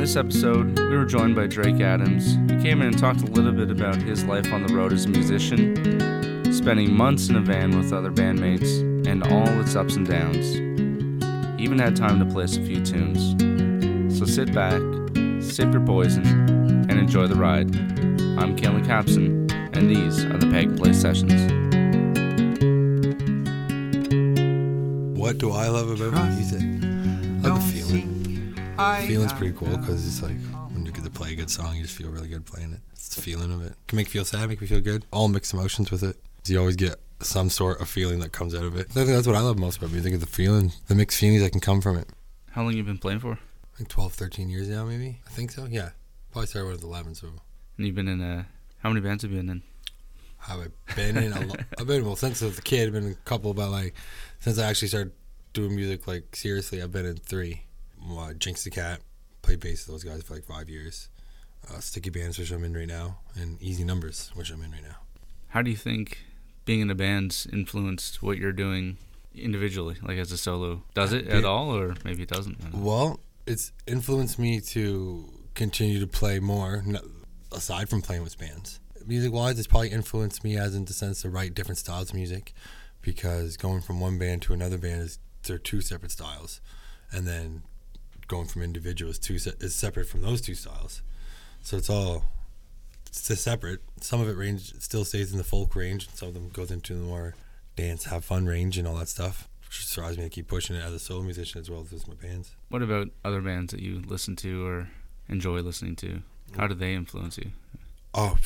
this episode, we were joined by Drake Adams. He came in and talked a little bit about his life on the road as a musician, spending months in a van with other bandmates, and all its ups and downs. He even had time to play us a few tunes. So sit back, sip your poison, and enjoy the ride. I'm Kalen Capson, and these are the Peg Play Sessions. What do I love about music? I love the feeling. The feeling's pretty cool because it's like when you get to play a good song, you just feel really good playing it. It's the feeling of it. Can make you feel sad, make you feel good. All mixed emotions with it. You always get some sort of feeling that comes out of it. I think that's what I love most about music is the feeling, the mixed feelings that can come from it. How long you been playing for? I think 12, 13 years now, maybe. I think so. Yeah, probably started when I was 11. So And you've been in uh how many bands have you been in? have I been in? A lo- I've been well since I was a kid. I've been in a couple, but like since I actually started doing music like seriously, I've been in three. Uh, Jinx the Cat, played bass with those guys for like five years. Uh, Sticky Bandits, which I'm in right now, and Easy Numbers, which I'm in right now. How do you think being in a band's influenced what you're doing individually, like as a solo? Does it at all, or maybe it doesn't? I don't know. Well, it's influenced me to continue to play more, aside from playing with bands. Music wise, it's probably influenced me as in the sense to write different styles of music, because going from one band to another band is they're two separate styles, and then going from individuals two se- is separate from those two styles. So it's all it's separate. Some of it range still stays in the folk range, and some of them goes into the more dance, have fun range, and all that stuff. Which just drives me to keep pushing it as a solo musician as well as my bands. What about other bands that you listen to or enjoy listening to? How do they influence you? Oh,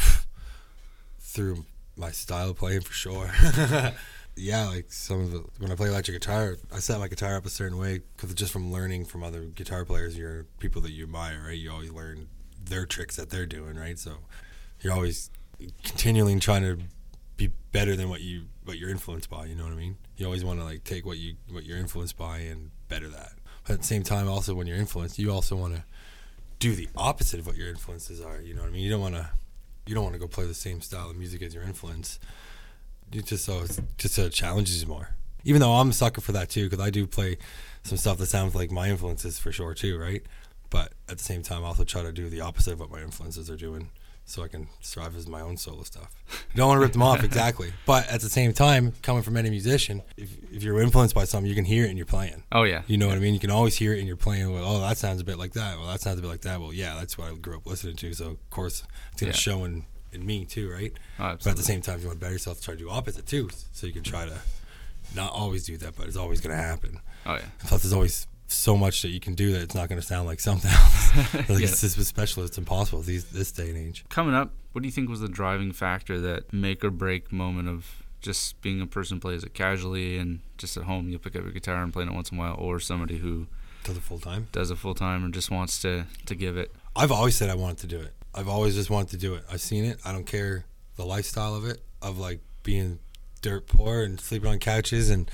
through my style of playing for sure. yeah, like some of the when I play electric guitar, I set my guitar up a certain way because just from learning from other guitar players, you're people that you admire, right? You always learn their tricks that they're doing, right? So you're always continually trying to be better than what you what you're influenced by. You know what I mean? You always want to like take what you what you're influenced by and better that. But at the same time, also when you're influenced, you also want to do the opposite of what your influences are. You know what I mean? You don't want to you don't want to go play the same style of music as your influence. You just so it's just so it challenges you more. Even though I'm a sucker for that too, because I do play some stuff that sounds like my influences for sure too, right? But at the same time, I also try to do the opposite of what my influences are doing, so I can strive as my own solo stuff. I don't want to rip them off exactly, but at the same time, coming from any musician, if, if you're influenced by something, you can hear it in your playing. Oh yeah, You know what I mean? You can always hear it in your playing. Well, oh, that sounds a bit like that. Well, that sounds a bit like that. Well, yeah, that's what I grew up listening to. So of course, it's gonna Yeah. show in, in me too, right? Oh, But at the same time, you want to better yourself try to do opposite too, so you can try to not always do that, but it's always gonna happen. oh yeah. Plus, there's always so much that you can do that it's not gonna sound like something else. like Yeah. it's just special, it's impossible these this day and age. Coming up, what do you think was the driving factor that make or break moment of just being a person who plays it casually and just at home you'll pick up your guitar and play it once in a while, or somebody who To the full time. does it full time and just wants to to give it? I've always said I wanted to do it. I've always just wanted to do it. I've seen it. I don't care the lifestyle of it, of like being dirt poor and sleeping on couches and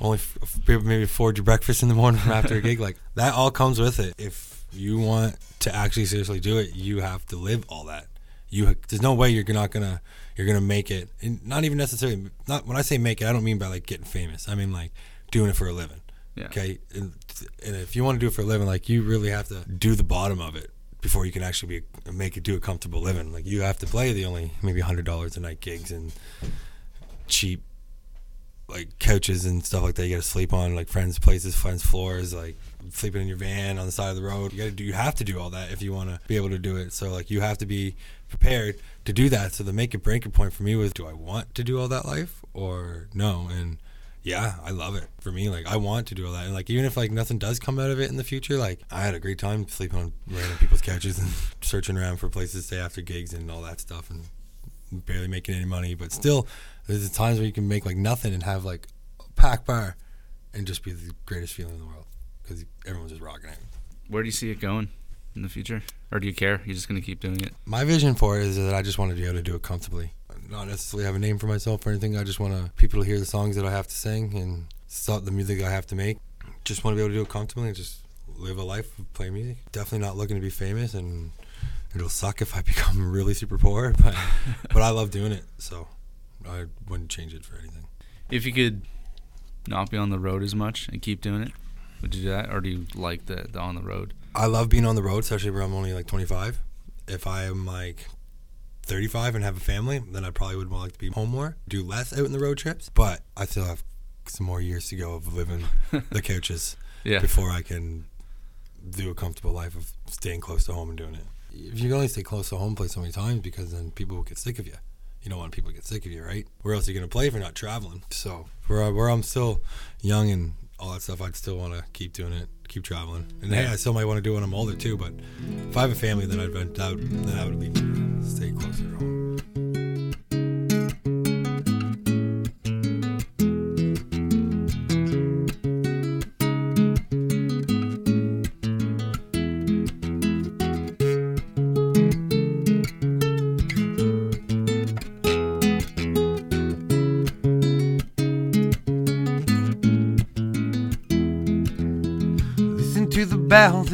only f- maybe afford your breakfast in the morning from after a gig. Like that all comes with it. If you want to actually seriously do it, you have to live all that. You ha- there's no way you're not gonna you're gonna make it. And not even necessarily. Not when I say make it, I don't mean by like getting famous. I mean like doing it for a living. Yeah. Okay, and, and if you want to do it for a living, like you really have to do the bottom of it before you can actually be make it do a comfortable living. Like you have to play the only maybe hundred dollars a night gigs and cheap like couches and stuff like that. You got to sleep on like friends' places, friends' floors, like sleeping in your van on the side of the road. You got to do. You have to do all that if you want to be able to do it. So like you have to be prepared to do that. So the make it break it point for me was, do I want to do all that life or no? And yeah, I love it. For me, like I want to do all that, and like even if like nothing does come out of it in the future, like I had a great time sleeping on random people's couches and searching around for places to stay after gigs and all that stuff, and barely making any money. But still, there's times where you can make like nothing and have like a pack bar, and just be the greatest feeling in the world because everyone's just rocking it. Where do you see it going in the future, or do you care? You're just gonna keep doing it. My vision for it is that I just want to be able to do it comfortably. Not necessarily have a name for myself or anything. I just want to people to hear the songs that I have to sing and so- the music I have to make. Just want to be able to do it comfortably and just live a life of playing music. Definitely not looking to be famous, and it'll suck if I become really super poor. But but I love doing it, so I wouldn't change it for anything. If you could not be on the road as much and keep doing it, would you do that, or do you like the, the on the road? I love being on the road, especially where I'm only like 25. If I am like 35 and have a family, then I probably would want like to be home more, do less out in the road trips. But I still have some more years to go of living the couches Yeah. before I can do a comfortable life of staying close to home and doing it. If you can only stay close to home, play so many times because then people will get sick of you. You don't want people to get sick of you, right? Where else are you going to play if you're not traveling? So where, I, where I'm still young and all that stuff, I'd still want to keep doing it, keep traveling. And hey, I still might want to do it when I'm older too. But if I have a family, then I'd rent out. Then I would be stay closer to home. Listen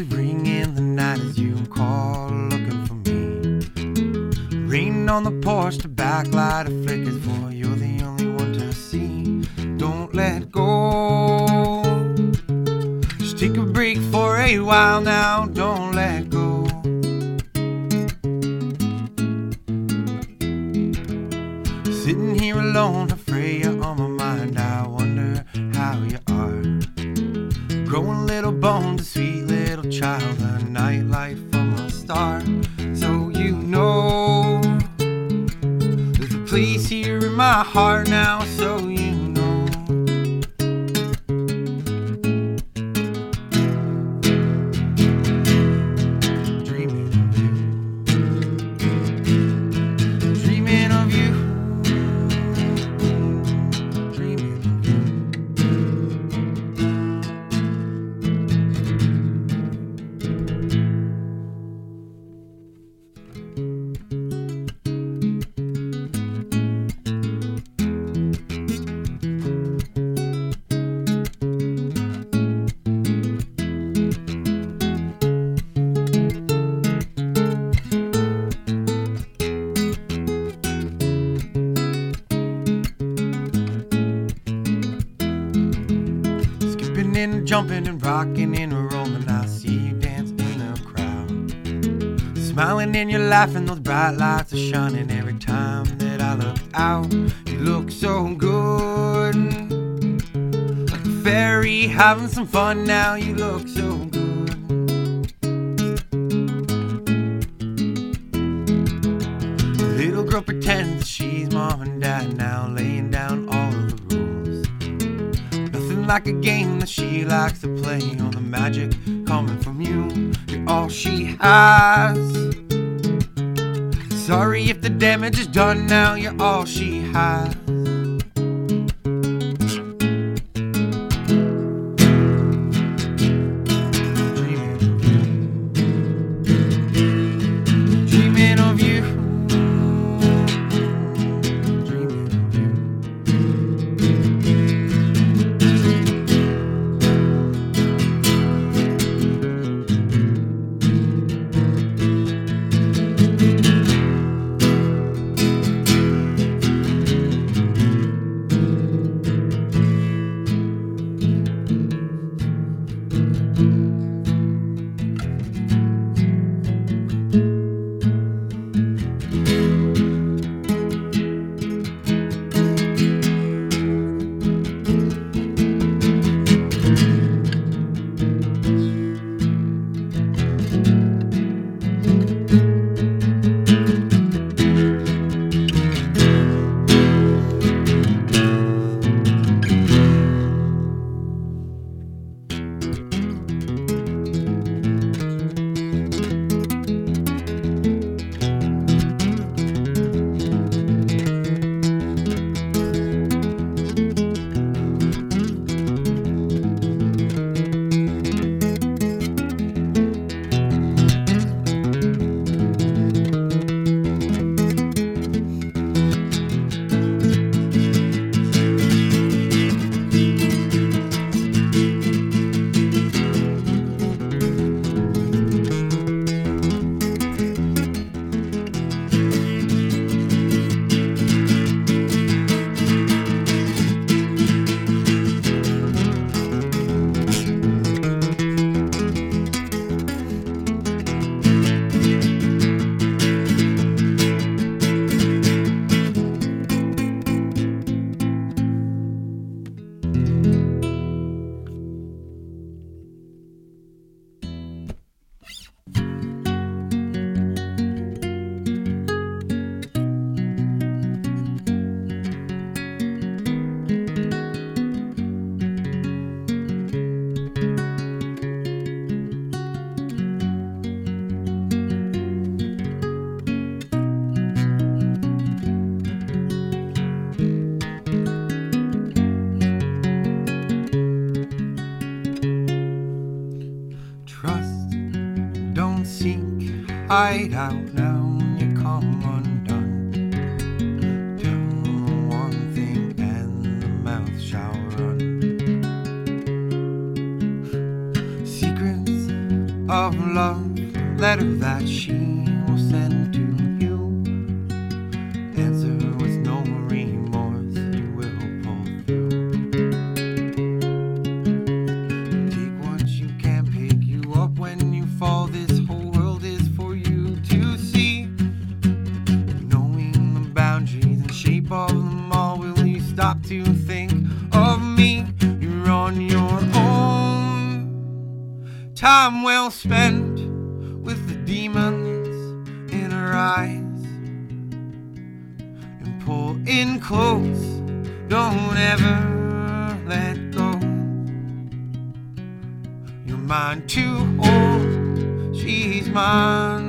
jumping and rocking and rolling. I see you dance in the crowd. Smiling and you're laughing, those bright lights are shining every time that I look out. You look so good. Like a fairy having some fun now. You look so good. Little girl pretends she's mom and dad now, laying like a game that she likes to play. All the magic coming from you. You're all she has. Sorry if the damage is done now. You're all she has. Hide out Time well spent with the demons in her eyes. And pull in close, don't ever let go. You're mine to hold, she's mine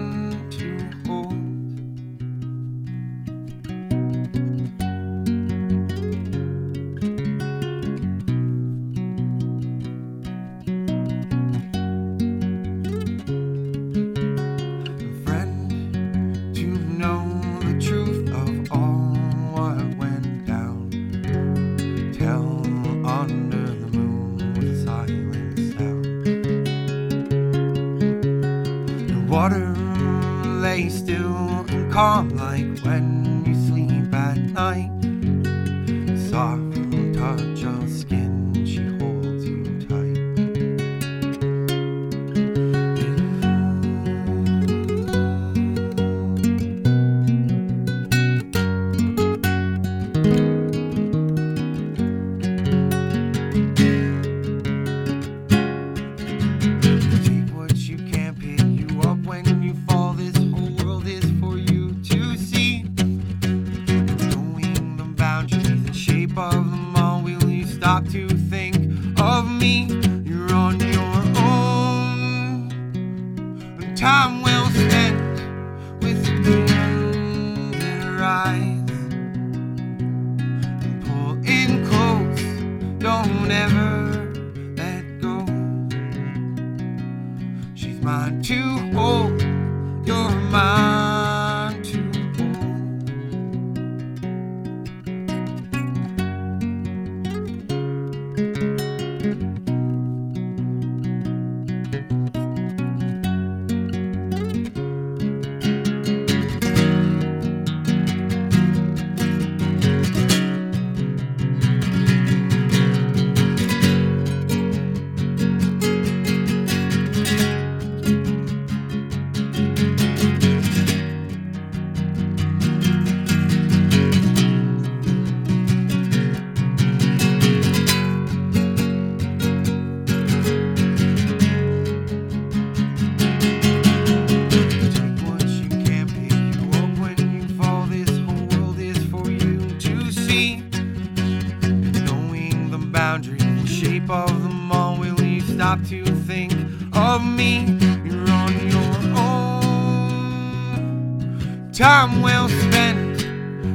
Time well spent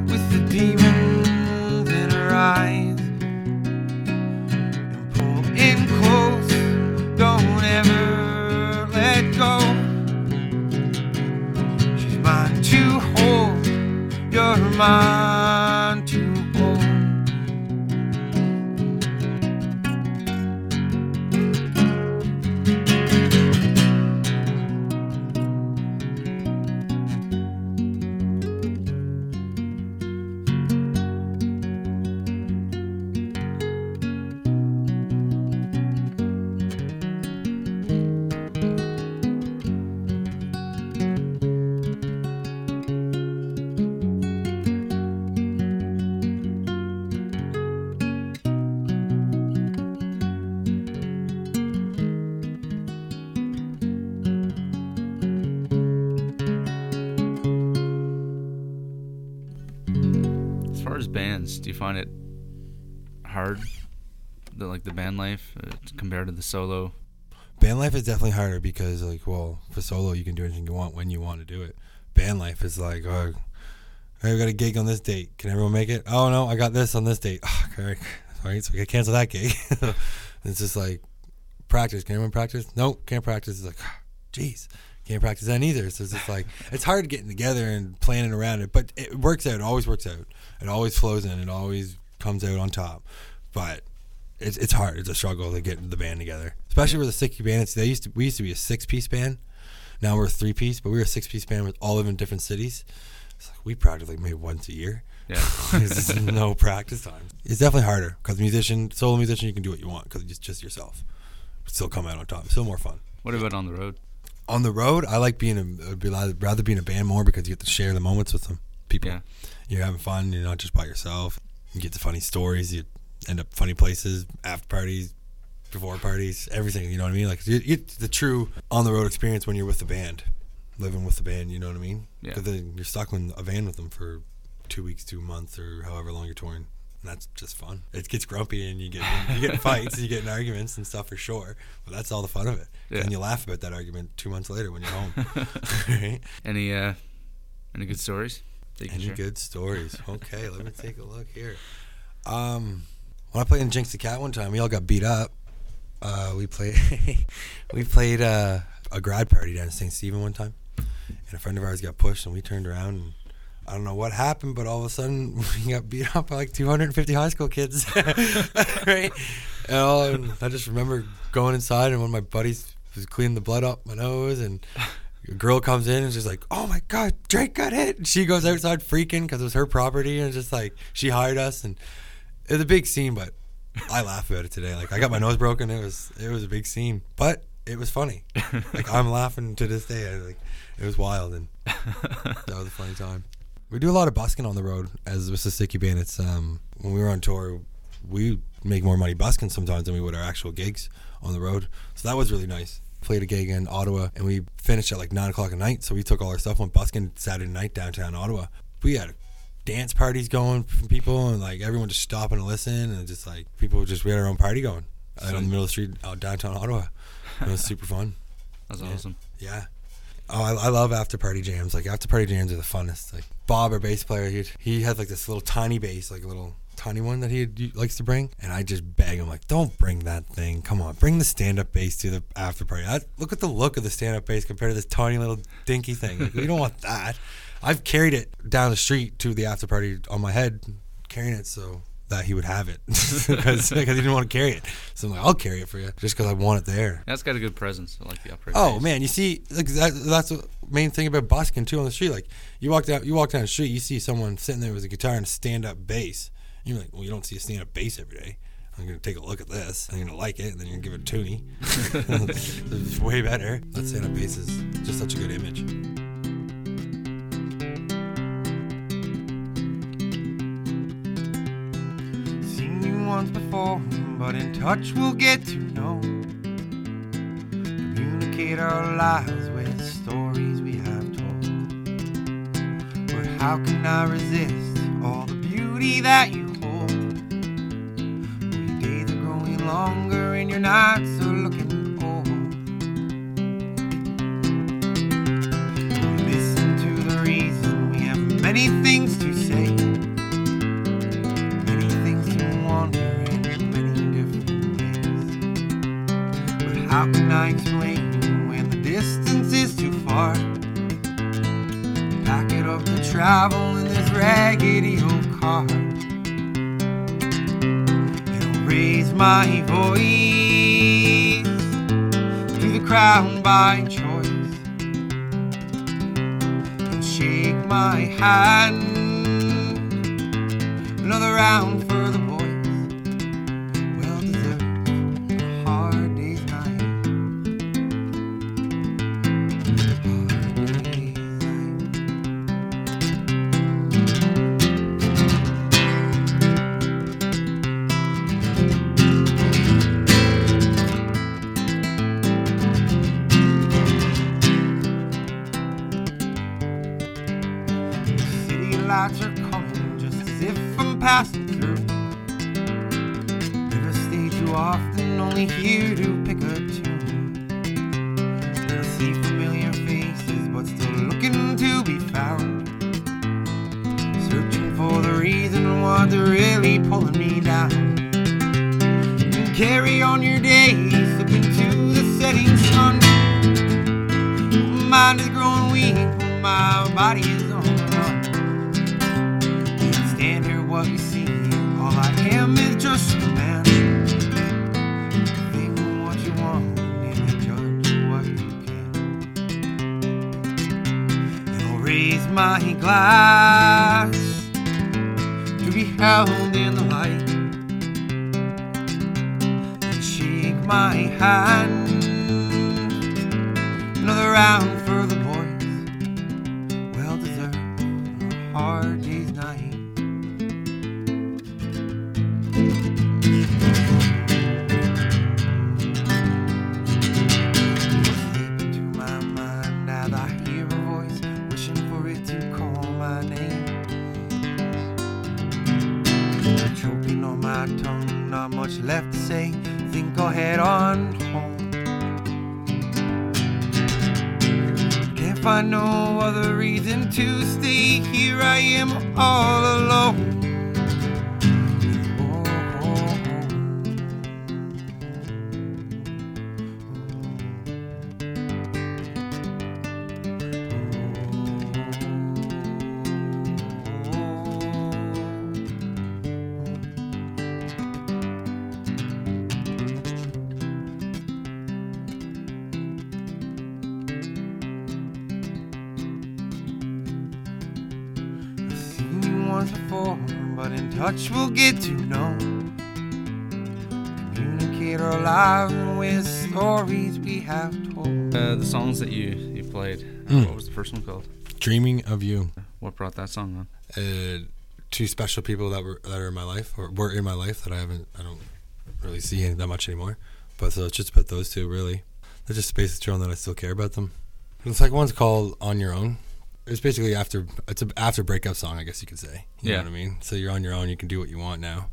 with the demons in her eyes. As bands, do you find it hard, the like the band life uh, compared to the solo? Band life is definitely harder because, like, well, for solo, you can do anything you want when you want to do it. Band life is like, oh, hey, we got a gig on this date. Can everyone make it? Oh, no, I got this on this date. Oh, okay, all right, so we can cancel that gig. it's just like practice. Can everyone practice? Nope, can't practice. It's like, jeez, can't practice that either. So it's just like it's hard getting together and planning around it, but it works out. It always works out. It always flows in. It always comes out on top. But it's it's hard. It's a struggle to get the band together, especially with the six bands. They used to we used to be a six piece band. Now we're a three piece, but we were a six piece band with all live in different cities. It's like we practically made once a year. Yeah. There's no practice time. It's definitely harder because musician, solo musician, you can do what you want because it's just yourself. Still come out on top. Still more fun. What about on the road? On the road, I like being a. I'd be rather rather be a band more because you get to share the moments with some people. Yeah. You're having fun. You're not just by yourself. You get the funny stories. You end up funny places, after parties, before parties, everything. You know what I mean? Like you, you, the true on the road experience when you're with the band, living with the band. You know what I mean? Yeah. Because then you're stuck in a van with them for two weeks, two months, or however long you're touring. And that's just fun. It gets grumpy and you get you get in fights, and you get in arguments and stuff for sure. But that's all the fun of it. Yeah. And you laugh about that argument two months later when you're home. right? Any uh, any good stories? that you can Any share? good stories? Okay, let me take a look here. Um, when I played in Jinx the Cat one time, we all got beat up. Uh, we played we played uh, a grad party down in St. Stephen one time, and a friend of ours got pushed, and we turned around and. I don't know what happened, but all of a sudden we got beat up by like 250 high school kids, right? And, all, and I just remember going inside, and one of my buddies was cleaning the blood up my nose, and a girl comes in and she's like, "Oh my god, Drake got hit!" And she goes outside freaking because it was her property, and just like she hired us, and it was a big scene. But I laugh about it today. Like I got my nose broken. It was it was a big scene, but it was funny. Like I'm laughing to this day. I, like it was wild, and that was a funny time. We do a lot of busking on the road as with the Sticky Bandits. Um, when we were on tour, we make more money busking sometimes than we would our actual gigs on the road. So that was really nice. Played a gig in Ottawa, and we finished at like nine o'clock at night. So we took all our stuff, went busking Saturday night downtown Ottawa. We had dance parties going from people, and like everyone just stopping to listen, and just like people just we had our own party going out on the middle of the street out downtown Ottawa. It was super fun. That's Yeah. awesome. Yeah. Oh, I, I love after party jams. Like after party jams are the funnest. Like Bob, our bass player, he he had like this little tiny bass, like a little tiny one that he likes to bring, and I just beg him like, don't bring that thing. Come on, bring the stand up bass to the after party. That, look at the look of the stand up bass compared to this tiny little dinky thing. Like, we don't want that. I've carried it down the street to the after party on my head, carrying it so that he would have it because he didn't want to carry it. So I'm like, I'll carry it for you just because I want it there. That's got a good presence. I like the upright. Oh man, you see, like that, that's the main thing about busking too on the street. Like you walk down, you walk down the street, you see someone sitting there with a guitar and a stand-up bass. You're like, well, you don't see a stand-up bass every day. I'm gonna take a look at this. I'm gonna like it, and then you're gonna give it a toonie. it's way better. That stand-up bass is just such a good image. Once before, but in touch we'll get to know. Communicate our lives with stories we have told. But how can I resist all the beauty that you hold? Your days are growing longer and you're not my voice to the crowd by choice and shake my hand. Another round raise my glass to be held in the light. And shake my hand. Another round to stay here. I am all touch we'll get to know. Communicate our lives with stories we have told. Uh, the songs that you you played. uh, Mm. What was the first one called? Dreaming of you. What brought that song on? Uh, two special people that were that are in my life or were in my life that I haven't I don't really see that much anymore. But so it's just about those two really. They're just basically showing that I still care about them. The second one's called On Your Own. It's basically after it's a after breakup song, I guess you could say. You Yeah. know what I mean? So you're on your own, you can do what you want now.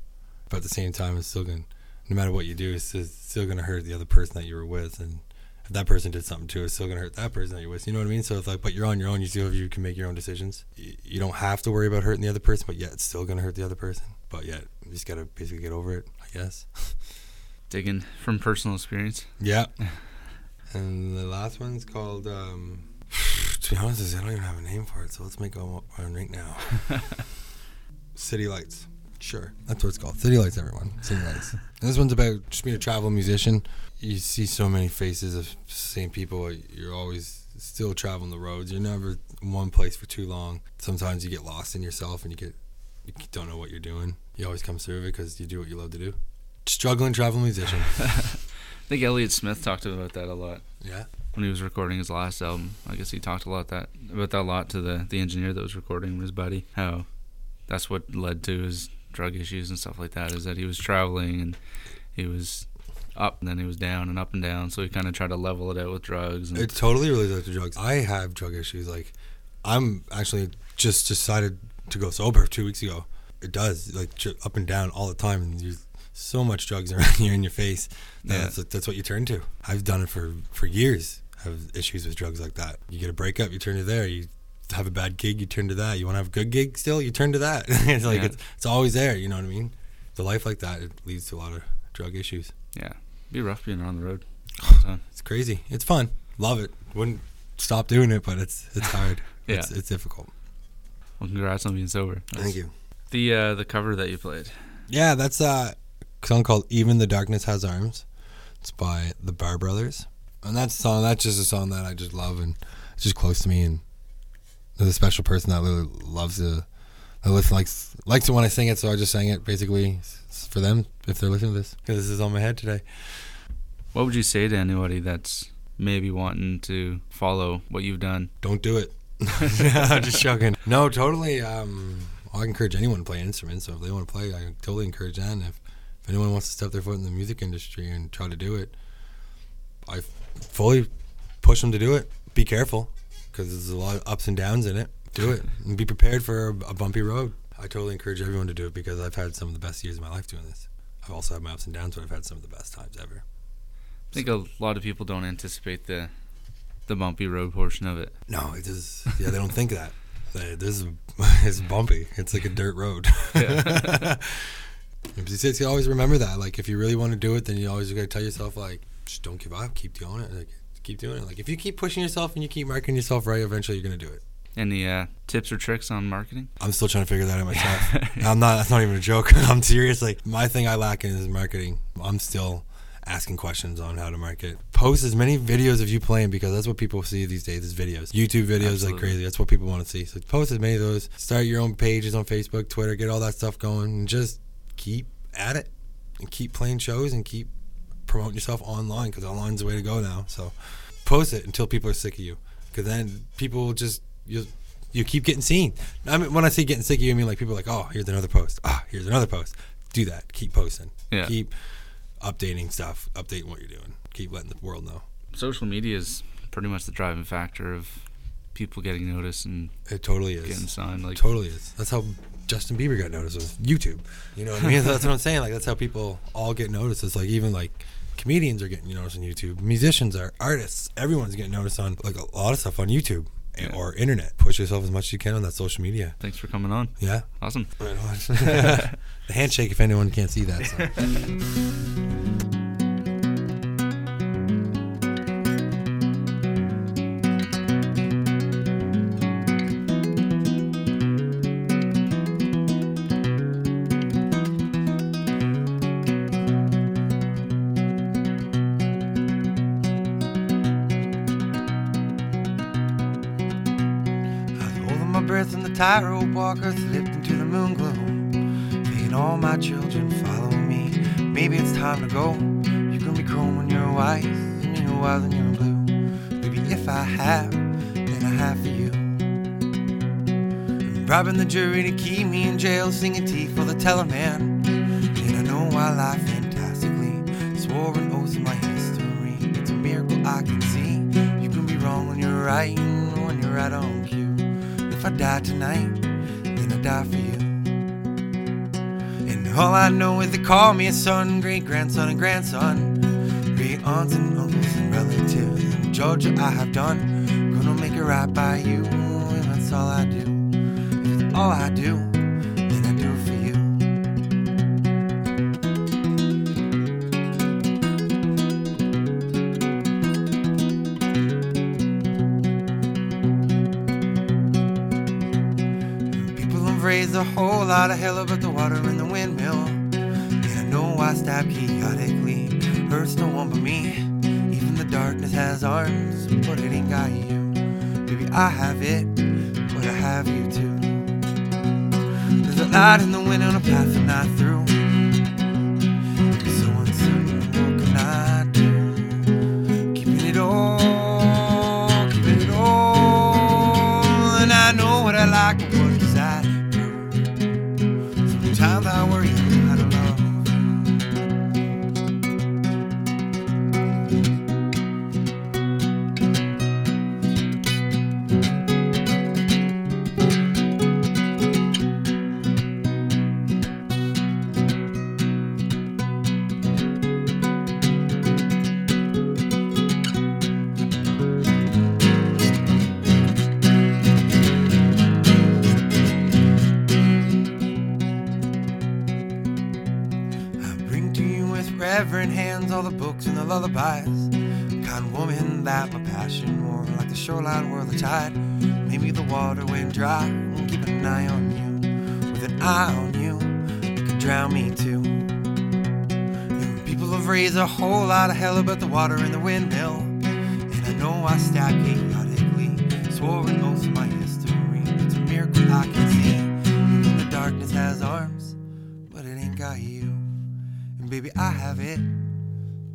But at the same time it's still gonna no matter what you do, it's still- still gonna hurt the other person that you were with and if that person did something too, it's still gonna hurt that person that you're with. You know what I mean? So it's like, but you're on your own. You still you can make your own decisions. You, you don't have to worry about hurting the other person, but yet it's still gonna hurt the other person. But yet you just gotta basically get over it, I guess. Digging from personal experience. Yeah. And the last one's called. um To be honest, with you, I don't even have a name for it. So let's make one one right now. City Lights. Sure, that's what it's called. City Lights, everyone. City Lights. And this one's about just being a travel musician. You see so many faces of same people. You're always still traveling the roads. You're never in one place for too long. Sometimes you get lost in yourself and you get you don't know what you're doing. You always come through it because you do what you love to do. Struggling travel musician. I think Elliott Smith talked about that a lot yeah. When he was recording his last album. I guess he talked a lot that about that a lot to the the engineer that was recording his buddy. How that's what led to his drug issues and stuff like that. Is that he was traveling and he was up and then he was down and up and down. So he kind of tried to level it out with drugs. It totally relates to drugs. I have drug issues. Like, I'm actually just decided to go sober two weeks ago. It does like up and down all the time, and there's so much drugs around you in your face. That Yeah. that's, that's what you turn to. I've done it for for years. I have issues with drugs like that. You get a breakup, you turn to there. You have a bad gig, you turn to that. You want to have a good gig still, you turn to that. it's like Yeah. it's, it's always there. You know what I mean? The life like that it leads to a lot of drug issues. yeah, be rough being on the road. the. It's crazy. It's fun. Love it. Wouldn't stop doing it, but it's it's hard. Yeah. It's, it's difficult. Well, congrats on being sober. Thank you. The uh, the cover that you played. Yeah, that's a song called "Even the Darkness Has Arms." It's by the Barr Brothers, and that song that's just a song that I just love and it's just close to me. And there's a special person that really loves to, that listen likes likes it when I sing it, so I just sang it basically for them if they're listening to this because this is on my head today. What would you say to anybody that's maybe wanting to follow what you've done? Don't do it. I'm just joking. No, totally. Um, I encourage anyone to play an instrument. So if they want to play, I totally encourage that. And if, if anyone wants to step their foot in the music industry and try to do it, I fully push them to do it. Be careful because there's a lot of ups and downs in it. Do it and be prepared for a, bumpy road. I totally encourage everyone to do it because I've had some of the best years of my life doing this. I've also had my ups and downs, but I've had some of the best times ever. I think a lot of people don't anticipate the the bumpy road portion of it. No, it is. Yeah, they don't think that. They- This is it's bumpy. It's like a dirt road. Yeah. It's- you always remember that. Like, if you really want to do it, then you always got to tell yourself, like, just don't give up. Keep doing it. Like, keep doing it. Like, if you keep pushing yourself and you keep marketing yourself right, eventually you're going to do it. Any uh, tips or tricks on marketing? I'm still trying to figure that out myself. I'm not. That's not even a joke. I'm serious. Like my thing I lack in is marketing. I'm still asking questions on how to market. Post as many videos of you playing because that's what people see these days. Is videos, YouTube videos Absolutely. like crazy. That's what people want to see. So post as many of those. Start your own pages on Facebook, Twitter. Get all that stuff going, and just keep at it and keep playing shows and keep promoting yourself online because online's the way to go now. So post it until people are sick of you because then people will just you you keep getting seen. I mean, when I say getting sick of you, I mean like people are like, oh, here's another post. Ah, here's another post. Do that. Keep posting. Yeah. Keep updating stuff. Updating what you're doing. Keep letting the world know. Social media is pretty much the driving factor of people getting noticed and It totally is. getting signed. Like, totally is. That's how Justin Bieber got noticed was YouTube. You know what I mean? that's what I'm saying. Like that's how people all get noticed. It's like even like comedians are getting noticed on YouTube. Musicians are artists. Everyone's getting noticed on like a lot of stuff on YouTube Yeah. or internet. Push yourself as much as you can on that social media. thanks for coming on. Yeah. Awesome. Right on. the handshake, if anyone can't see that. So. bribing the jury to keep me in jail, singing tea for the teller man. And I know I lie fantastically. Swore an oath in my history. It's a miracle I can see. You can be wrong when you're right, when you're right on cue. If I die tonight, then I die for you. And all I know is they call me a son, great grandson, and grandson. Great aunts and uncles and relatives. In Georgia, I have done. Gonna make it right by you, and that's all I do. All I do, then I do for you. People have raised a whole lot of hell about the water in the windmill. And I know I stab chaotically. Hurts no one but me. Even the darkness has arms, but it ain't got you. Baby, I have it, but I have you too. Light in the wind on a path I'm not through. The tide. Maybe the water went dry, and keep an eye on you. With an eye on you, you could drown me too. And people have raised a whole lot of hell about the water in the windmill. And I know I stab chaotically, swore oath in my history. It's a miracle I can see. Even the darkness has arms but it ain't got you. And baby, I have it,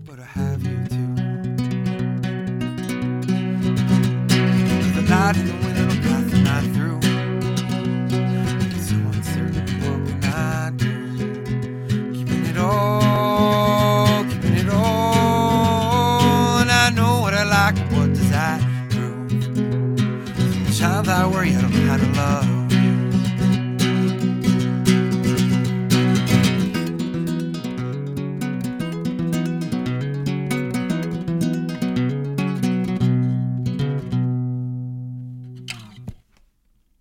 but I have you too. The